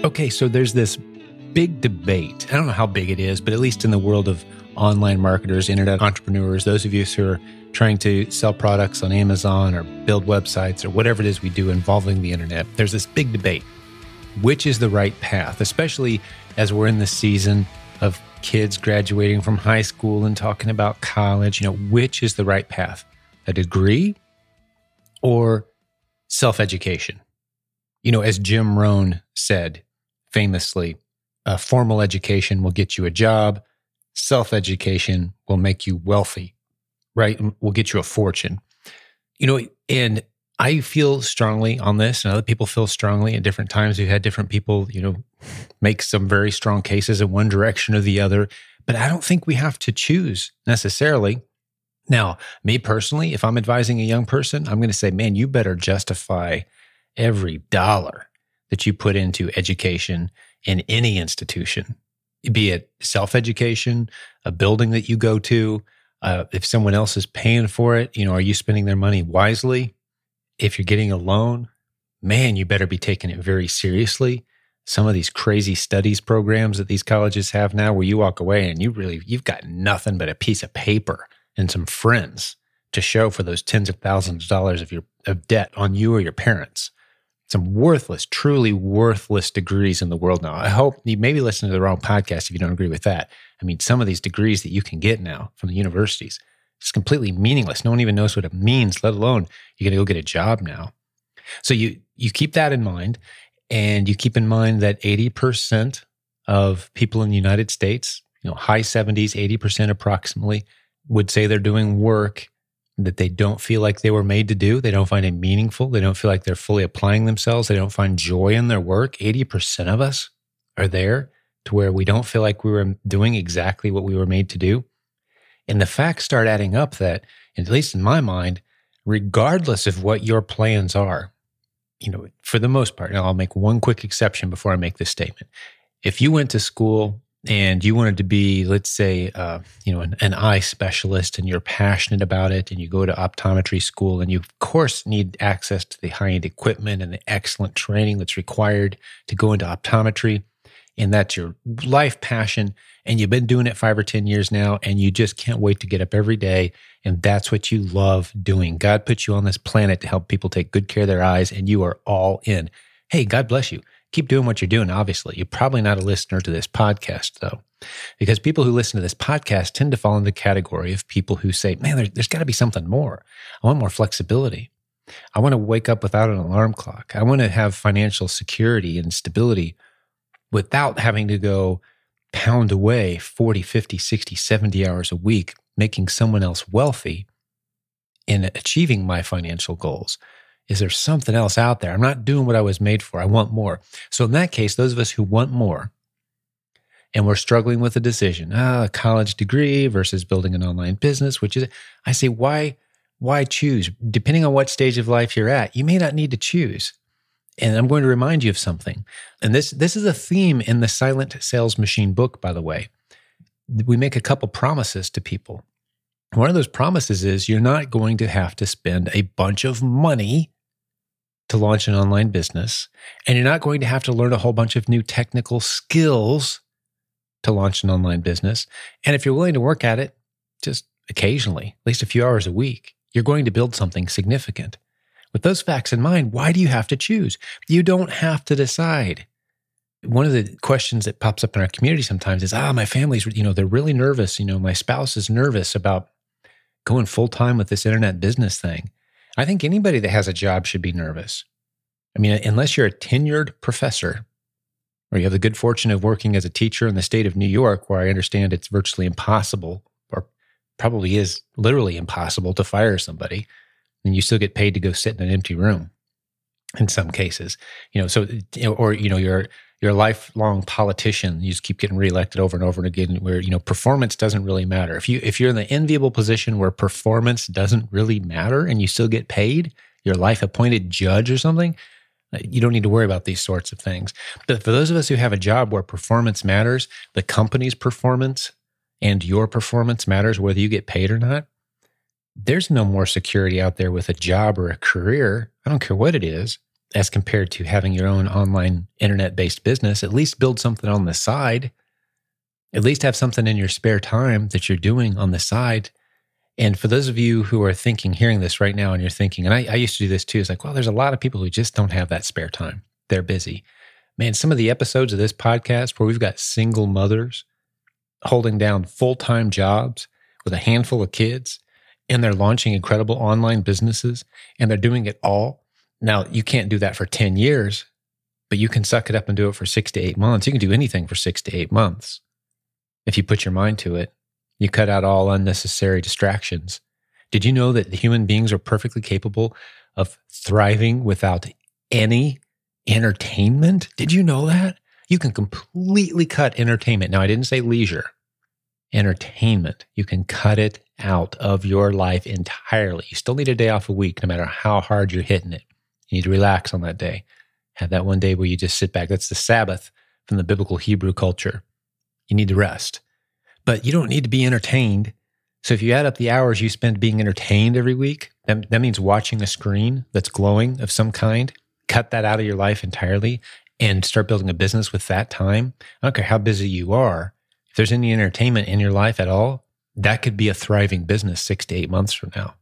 Mm-hmm. Okay, so there's this big debate. I don't know how big it is, but at least in the world of online marketers, internet entrepreneurs, those of you who are trying to sell products on Amazon or build websites or whatever it is we do involving the internet, there's this big debate. Which is the right path, especially as we're in the season of kids graduating from high school and talking about college? You know, which is the right path? A degree or self education? You know, as Jim Rohn said famously, a formal education will get you a job, self education will make you wealthy, right? Will get you a fortune. You know, and I feel strongly on this, and other people feel strongly at different times. We've had different people, you know, make some very strong cases in one direction or the other. But I don't think we have to choose necessarily. Now, me personally, if I'm advising a young person, I'm going to say, man, you better justify every dollar that you put into education in any institution, be it self education, a building that you go to. Uh, if someone else is paying for it, you know, are you spending their money wisely? If you're getting a loan, man, you better be taking it very seriously. Some of these crazy studies programs that these colleges have now, where you walk away and you really, you've got nothing but a piece of paper and some friends to show for those tens of thousands of dollars of your of debt on you or your parents some worthless, truly worthless degrees in the world now. I hope you maybe listen to the wrong podcast if you don't agree with that. I mean, some of these degrees that you can get now from the universities, it's completely meaningless. No one even knows what it means, let alone you're going to go get a job now. So you you keep that in mind, and you keep in mind that 80% of people in the United States, you know, high 70s, 80% approximately, would say they're doing work that they don't feel like they were made to do. They don't find it meaningful. They don't feel like they're fully applying themselves. They don't find joy in their work. 80% of us are there to where we don't feel like we were doing exactly what we were made to do. And the facts start adding up that, at least in my mind, regardless of what your plans are, you know, for the most part, and I'll make one quick exception before I make this statement. If you went to school and you wanted to be, let's say, uh, you know, an, an, eye specialist, and you're passionate about it, and you go to optometry school, and you of course need access to the high-end equipment and the excellent training that's required to go into optometry, and that's your life passion, and you've been doing it five or ten years now, and you just can't wait to get up every day, and that's what you love doing. God put you on this planet to help people take good care of their eyes, and you are all in. Hey, God bless you keep doing what you're doing, obviously. You're probably not a listener to this podcast, though, because people who listen to this podcast tend to fall in the category of people who say, man, there, there's got to be something more. I want more flexibility. I want to wake up without an alarm clock. I want to have financial security and stability without having to go pound away 40, 50, 60, 70 hours a week, making someone else wealthy in achieving my financial goals. Is there something else out there? I'm not doing what I was made for. I want more. So, in that case, those of us who want more and we're struggling with a decision, ah, a college degree versus building an online business, which is, I say, why, why choose? Depending on what stage of life you're at, you may not need to choose. And I'm going to remind you of something. And this, this is a theme in the Silent Sales Machine book, by the way. We make a couple promises to people. One of those promises is you're not going to have to spend a bunch of money to launch an online business, and you're not going to have to learn a whole bunch of new technical skills to launch an online business. And if you're willing to work at it just occasionally, at least a few hours a week, you're going to build something significant. With those facts in mind, why do you have to choose? You don't have to decide. One of the questions that pops up in our community sometimes is, ah, my family's, you know, they're really nervous. You know, my spouse is nervous about going full time with this internet business thing. I think anybody that has a job should be nervous. I mean, unless you're a tenured professor or you have the good fortune of working as a teacher in the state of New York, where I understand it's virtually impossible or probably is literally impossible to fire somebody, and you still get paid to go sit in an empty room in some cases. You know, so, you know, or, you know, you're, you're lifelong politician. You just keep getting reelected over and over and again. Where you know performance doesn't really matter. If you if you're in the enviable position where performance doesn't really matter and you still get paid, your life appointed judge or something, uh, you don't need to worry about these sorts of things. But for those of us who have a job where performance matters, the company's performance and your performance matters, whether you get paid or not. There's no more security out there with a job or a career. I don't care what it is as compared to having your own online internet based business. At least build something on the side. At least have something in your spare time that you're doing on the side. And for those of you who are thinking, hearing this right now, and you're thinking, and I, I used to do this too, it's like, well, there's a lot of people who just don't have that spare time. They're busy. Man, some of the episodes of this podcast where we've got single mothers holding down full time jobs with a handful of kids and they're launching incredible online businesses and they're doing it all. Now, you can't do that for 10 years, but you can suck it up and do it for six to eight months. You can do anything for six to eight months if you put your mind to it. You cut out all unnecessary distractions. Did you know that human beings are perfectly capable of thriving without any entertainment? Did you know that? You can completely cut entertainment. Now, I didn't say leisure, entertainment. You can cut it out of your life entirely. You still need a day off a week, no matter how hard you're hitting it. You need to relax on that day. Have that one day where you just sit back. That's the Sabbath from the biblical Hebrew culture. You need to rest, but you don't need to be entertained. So if you add up the hours you spend being entertained every week, that, that means watching a screen that's glowing of some kind. Cut that out of your life entirely and start building a business with that time. I don't care how busy you are. If there's any entertainment in your life at all, that could be a thriving business six to eight months from now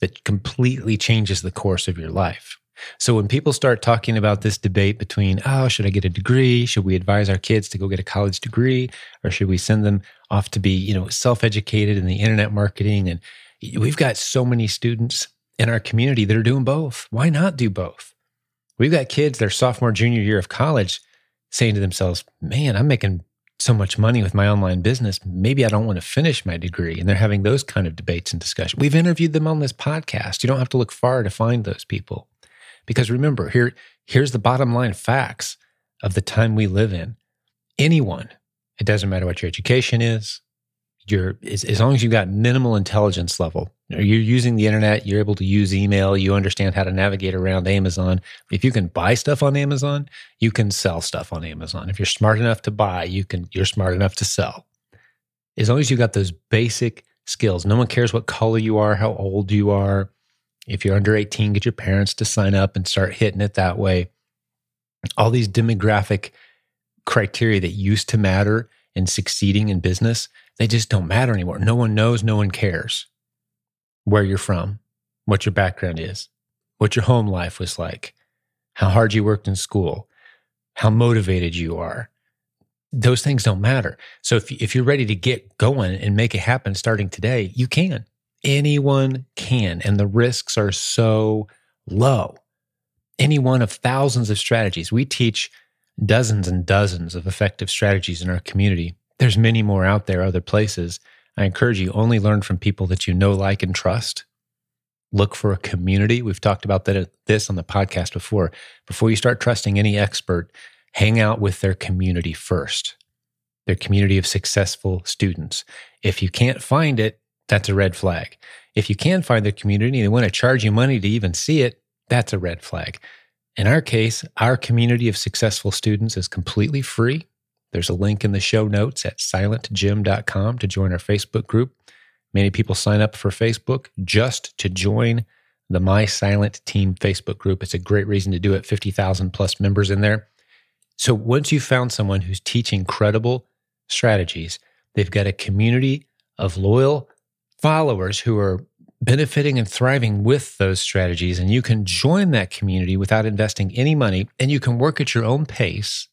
that completely changes the course of your life. So when people start talking about this debate between, oh, should I get a degree? Should we advise our kids to go get a college degree? Or should we send them off to be, you know, self-educated in the internet marketing? And we've got so many students in our community that are doing both. Why not do both? We've got kids their sophomore, junior year of college saying to themselves, man, I'm making so much money with my online business. Maybe I don't want to finish my degree. And they're having those kind of debates and discussion. We've interviewed them on this podcast. You don't have to look far to find those people. Because remember, here, here's the bottom line facts of the time we live in. Anyone, it doesn't matter what your education is, you're as, as long as you've got minimal intelligence level, you're using the internet, you're able to use email, you understand how to navigate around Amazon. If you can buy stuff on Amazon, you can sell stuff on Amazon. If you're smart enough to buy, you can you're smart enough to sell. As long as you've got those basic skills, no one cares what color you are, how old you are. If you're under 18, get your parents to sign up and start hitting it that way. All these demographic criteria that used to matter in succeeding in business, they just don't matter anymore. No one knows, no one cares where you're from, what your background is, what your home life was like, how hard you worked in school, how motivated you are. Those things don't matter. So if, if you're ready to get going and make it happen starting today, you can. Anyone can. And the risks are so low. Any one of thousands of strategies. We teach dozens and dozens of effective strategies in our community there's many more out there, other places. I encourage you only learn from people that you know, like, and trust. Look for a community. We've talked about that this on the podcast before. Before you start trusting any expert, hang out with their community first. Their community of successful students. If you can't find it, that's a red flag. If you can find their community and they want to charge you money to even see it, that's a red flag. In our case, our community of successful students is completely free. There's a link in the show notes at silentjim.com to join our Facebook group. Many people sign up for Facebook just to join the My Silent Team Facebook group. It's a great reason to do it, 50,000 plus members in there. So once you've found someone who's teaching credible strategies, they've got a community of loyal followers who are benefiting and thriving with those strategies. And you can join that community without investing any money and you can work at your own pace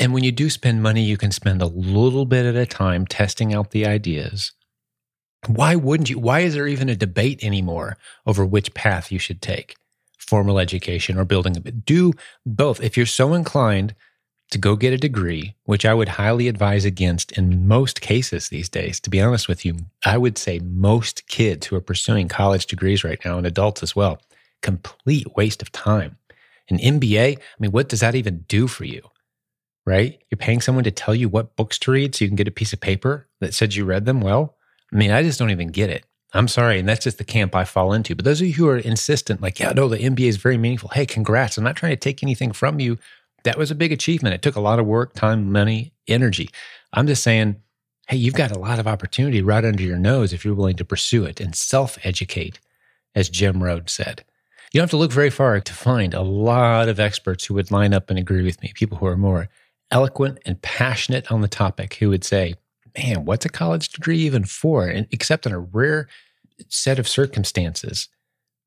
and when you do spend money, you can spend a little bit at a time testing out the ideas. Why wouldn't you? Why is there even a debate anymore over which path you should take? Formal education or building a bit? Do both. If you're so inclined to go get a degree, which I would highly advise against in most cases these days, to be honest with you, I would say most kids who are pursuing college degrees right now and adults as well, complete waste of time. An MBA, I mean, what does that even do for you? Right? You're paying someone to tell you what books to read so you can get a piece of paper that said you read them well. I mean, I just don't even get it. I'm sorry. And that's just the camp I fall into. But those of you who are insistent, like, yeah, no, the MBA is very meaningful. Hey, congrats. I'm not trying to take anything from you. That was a big achievement. It took a lot of work, time, money, energy. I'm just saying, hey, you've got a lot of opportunity right under your nose if you're willing to pursue it and self educate, as Jim Rohn said. You don't have to look very far to find a lot of experts who would line up and agree with me, people who are more eloquent and passionate on the topic, who would say, man, what's a college degree even for? And except in a rare set of circumstances,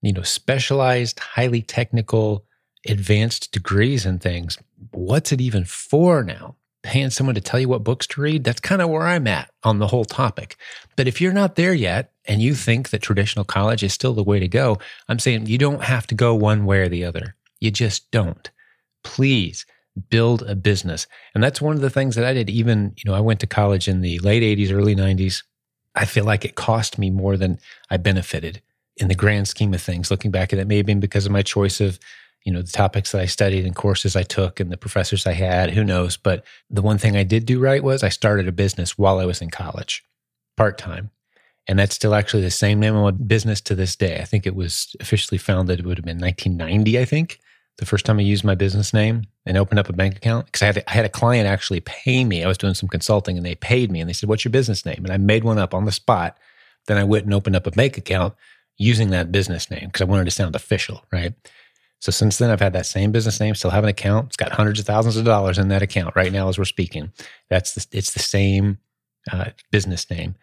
you know, specialized, highly technical, advanced degrees and things, what's it even for now? Paying someone to tell you what books to read? That's kind of where I'm at on the whole topic. But if you're not there yet and you think that traditional college is still the way to go, I'm saying you don't have to go one way or the other. You just don't. Please build a business. And that's one of the things that I did. Even, you know, I went to college in the late 80s, early 90s. I feel like it cost me more than I benefited in the grand scheme of things. Looking back at it, may have been because of my choice of you know, the topics that I studied and courses I took and the professors I had, who knows. But the one thing I did do right was I started a business while I was in college, part time. And that's still actually the same name of business to this day. I think it was officially founded, it would have been 1990, I think, the first time I used my business name and opened up a bank account. Because I, had, I had a client actually pay me. I was doing some consulting and they paid me and they said, What's your business name? And I made one up on the spot. Then I went and opened up a bank account using that business name because I wanted to sound official, right? So since then, I've had that same business name, still have an account. It's got hundreds of thousands of dollars in that account right now as we're speaking. That's the, it's the same uh, business name.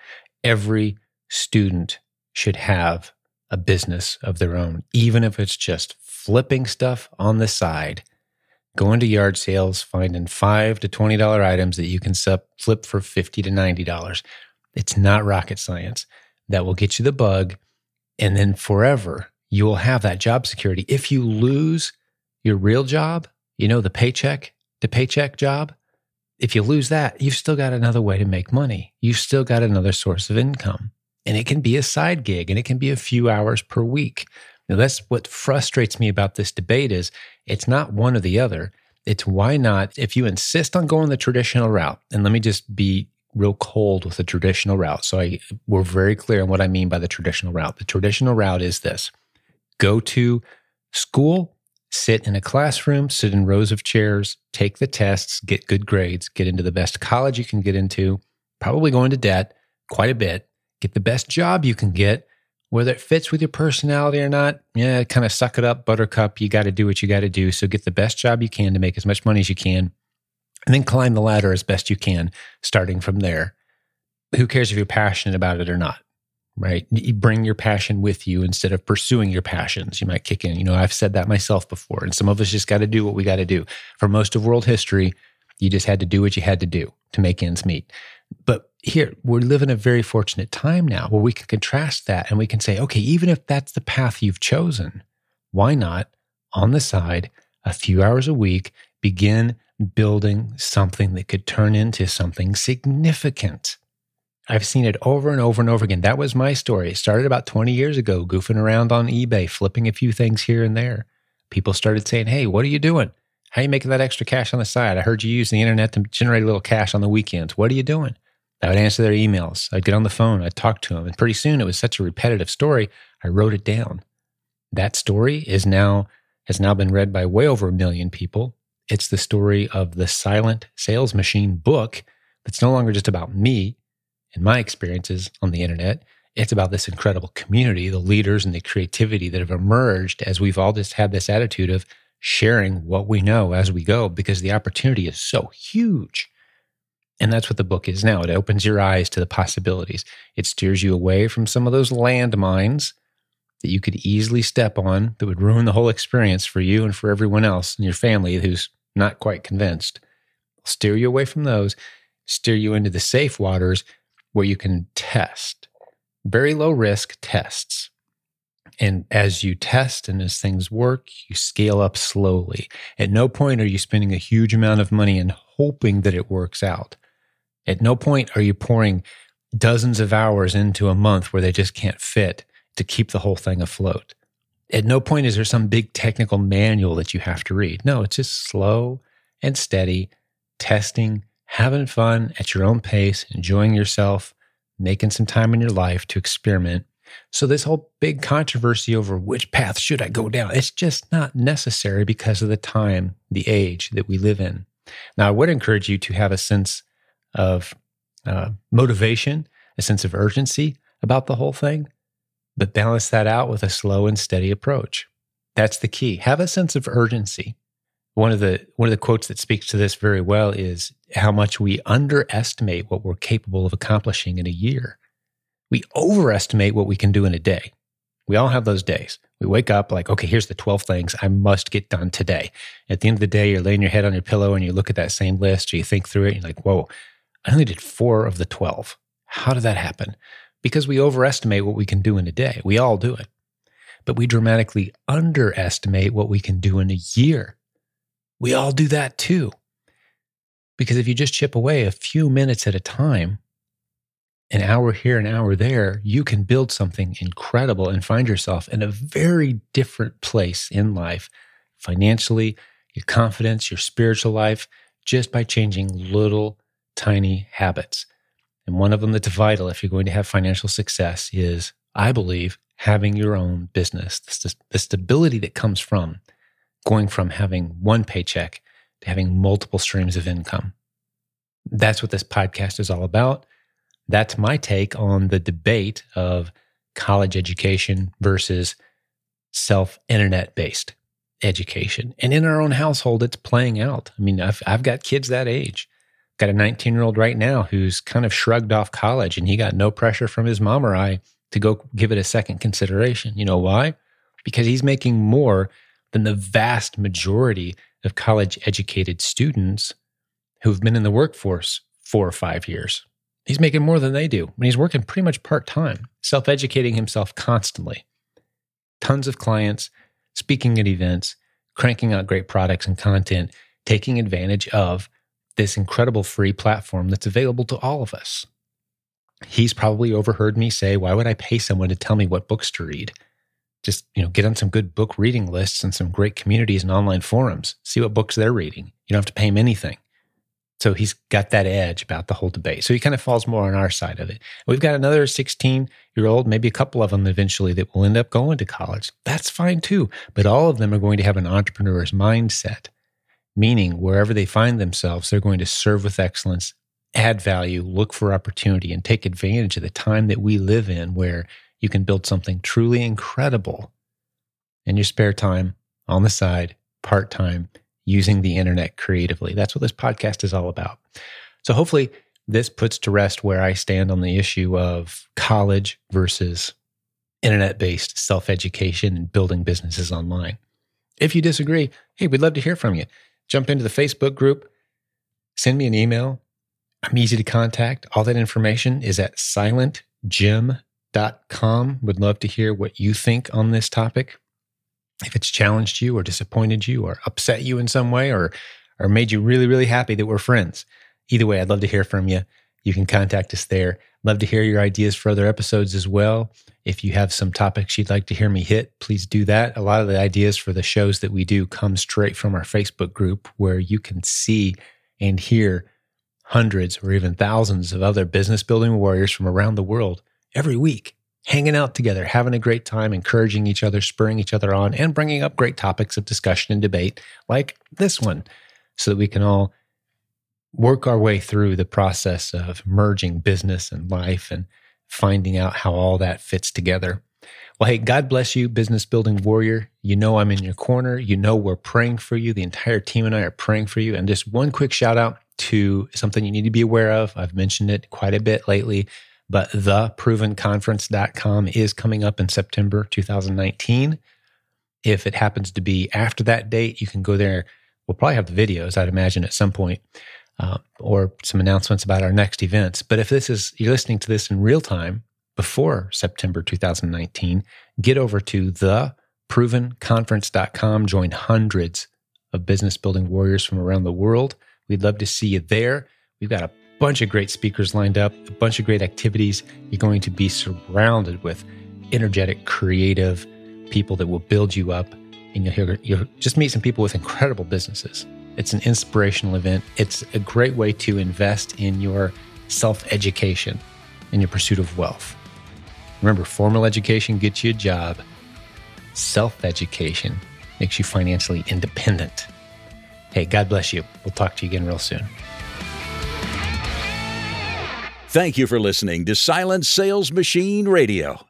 Every student should have a business of their own, even if it's just flipping stuff on the side, going to yard sales, finding five to twenty dollar items that you can flip for fifty to ninety dollars. It's not rocket science. That will get you the bug, and then forever you will have that job security. If you lose your real job, you know, the paycheck, the paycheck job, if you lose that, you've still got another way to make money. You've still got another source of income. And it can be a side gig and it can be a few hours per week. Now, that's what frustrates me about this debate is it's not one or the other. It's why not, if you insist on going the traditional route, and let me just be real cold with the traditional route. So I, we're very clear on what I mean by the traditional route. The traditional route is this go to school, sit in a classroom, sit in rows of chairs, take the tests, get good grades, get into the best college you can get into, probably go into debt quite a bit, get the best job you can get, whether it fits with your personality or not. Yeah, kind of suck it up, buttercup. You got to do what you got to do. So get the best job you can to make as much money as you can, and then climb the ladder as best you can, starting from there. Who cares if you're passionate about it or not? right? You bring your passion with you instead of pursuing your passions. You might kick in. You know, I've said that myself before, and some of us just got to do what we got to do. For most of world history, you just had to do what you had to do to make ends meet. Here, we're living a very fortunate time now where we can contrast that and we can say, okay, even if that's the path you've chosen, why not on the side, a few hours a week, begin building something that could turn into something significant? I've seen it over and over and over again. That was my story. It started about 20 years ago, goofing around on eBay, flipping a few things here and there. People started saying, Hey, what are you doing? How are you making that extra cash on the side? I heard you use the internet to generate a little cash on the weekends. What are you doing? I would answer their emails. I'd get on the phone. I'd talk to them. And pretty soon it was such a repetitive story, I wrote it down. That story is now, has now been read by way over a million people. It's the story of the Silent Sales Machine book that's no longer just about me and my experiences on the internet, it's about this incredible community, the leaders and the creativity that have emerged as we've all just had this attitude of sharing what we know as we go because the opportunity is so huge. And that's what the book is now. It opens your eyes to the possibilities. It steers you away from some of those landmines that you could easily step on that would ruin the whole experience for you and for everyone else in your family who's not quite convinced. steer you away from those, steer you into the safe waters where you can test very low risk tests. And as you test and as things work, you scale up slowly. At no point are you spending a huge amount of money and hoping that it works out. At no point are you pouring dozens of hours into a month where they just can't fit to keep the whole thing afloat. At no point is there some big technical manual that you have to read. No, it's just slow and steady testing having fun at your own pace, enjoying yourself, making some time in your life to experiment. So, this whole big controversy over which path should I go down, it's just not necessary because of the time, the age that we live in. Now, I would encourage you to have a sense of uh, motivation, a sense of urgency about the whole thing, but balance that out with a slow and steady approach. That's the key. Have a sense of urgency. One of the one of the quotes that speaks to this very well is how much we underestimate what we're capable of accomplishing in a year. We overestimate what we can do in a day. We all have those days. We wake up like, okay, here's the 12 things I must get done today. At the end of the day, you're laying your head on your pillow and you look at that same list or you think through it and you're like, whoa, I only did four of the 12. How did that happen? Because we overestimate what we can do in a day. We all do it. But we dramatically underestimate what we can do in a year. We all do that too. Because if you just chip away a few minutes at a time, an hour here, an hour there, you can build something incredible and find yourself in a very different place in life, financially, your confidence, your spiritual life, just by changing little tiny habits. And one of them that's vital if you're going to have financial success is, I believe, having your own business. The stability that comes from going from having one paycheck to having multiple streams of income. That's what this podcast is all about. That's my take on the debate of college education versus self internet based education. And in our own household, it's playing out. I mean, I've, I've got kids that age. Got a 19 year old right now who's kind of shrugged off college and he got no pressure from his mom or I to go give it a second consideration. You know why? Because he's making more than the vast majority of college educated students who've been in the workforce four or five years. He's making more than they do. And he's working pretty much part time, self educating himself constantly. Tons of clients, speaking at events, cranking out great products and content, taking advantage of this incredible free platform that's available to all of us. He's probably overheard me say, Why would I pay someone to tell me what books to read? Just, you know, get on some good book reading lists and some great communities and online forums. See what books they're reading. You don't have to pay him anything. So he's got that edge about the whole debate. So he kind of falls more on our side of it. We've got another 16 year old, maybe a couple of them eventually that will end up going to college. That's fine too. But all of them are going to have an entrepreneur's mindset, meaning wherever they find themselves, they're going to serve with excellence, add value, look for opportunity, and take advantage of the time that we live in where you can build something truly incredible in your spare time, on the side, part time using the internet creatively. That's what this podcast is all about. So hopefully, this puts to rest where I stand on the issue of college versus internet based self education and building businesses online. If you disagree, hey, we'd love to hear from you. Jump into the Facebook group, send me an email. I'm easy to contact. All that information is at silentjim.com. Would love to hear what you think on this topic if it's challenged you or disappointed you or upset you in some way or or made you really really happy that we're friends either way i'd love to hear from you you can contact us there. Love to hear your ideas for other episodes as well. If you have some topics you'd like to hear me hit please do that. A lot of the ideas for the shows that we do come straight from our facebook group where you can see and hear hundreds or even thousands of other business building warriors from around the world every week hanging out together, having a great time, encouraging each other, spurring each other on, and bringing up great topics of discussion and debate like this one, so that we can all work our way through the process of merging business and life and finding out how all that fits together. Well, hey, God bless you, business building warrior. You know I'm in your corner. You know we're praying for you. The entire team and I are praying for you. And just one quick shout out to something you need to be aware of. I've mentioned it quite a bit lately but theprovenconference.com is coming up in September 2019. If it happens to be after that date, you can go there. We'll probably have the videos, I'd imagine, at some point, uh, or some announcements about our next events. But if this is you're listening to this in real time before September 2019, get over to theprovenconference.com. Join hundreds of business building warriors from around the world. We'd love to see you there. We've got a bunch of great speakers lined up, a bunch of great activities. You're going to be surrounded with energetic, creative people that will build you up, and you'll hear you'll just meet some people with incredible businesses. It's an inspirational event. It's a great way to invest in your self education in your pursuit of wealth. Remember, formal education gets you a job. Self education makes you financially independent. Hey, God bless you. We'll talk to you again real soon. Thank you for listening to Silent Sales Machine Radio.